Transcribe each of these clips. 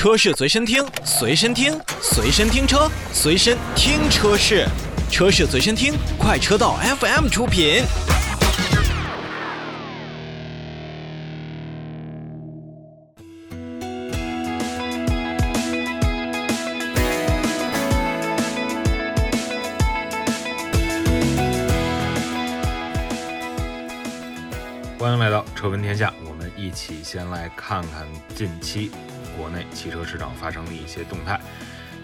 车市随身听，随身听，随身听车，随身听车市，车市随身听，快车道 FM 出品。欢迎来到车闻天下，我们一起先来看看近期国内汽车市场发生了一些动态。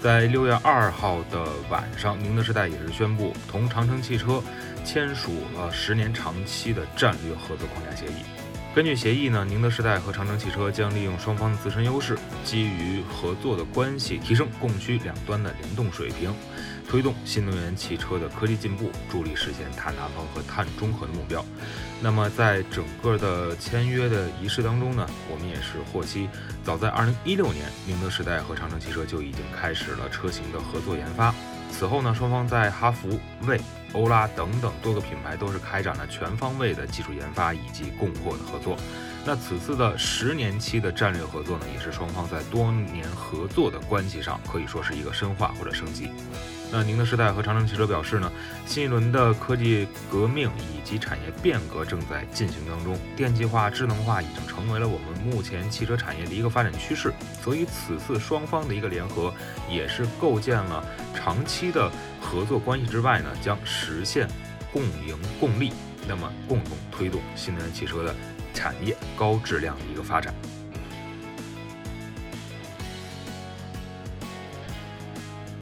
在六月二号的晚上，宁德时代也是宣布同长城汽车签署了十年长期的战略合作框架协议。根据协议呢，宁德时代和长城汽车将利用双方的自身优势，基于合作的关系，提升供需两端的联动水平，推动新能源汽车的科技进步，助力实现碳达峰和碳中和的目标。那么，在整个的签约的仪式当中呢，我们也是获悉，早在2016年，宁德时代和长城汽车就已经开始了车型的合作研发。此后呢，双方在哈弗、魏、欧拉等等多个品牌都是开展了全方位的技术研发以及供货的合作。那此次的十年期的战略合作呢，也是双方在多年合作的关系上可以说是一个深化或者升级。那宁德时代和长城汽车表示呢，新一轮的科技革命以及产业变革正在进行当中，电气化、智能化已经成为了我们目前汽车产业的一个发展趋势。所以此次双方的一个联合，也是构建了长期的合作关系之外呢，将实现共赢共利，那么共同推动新能源汽车的产业高质量的一个发展。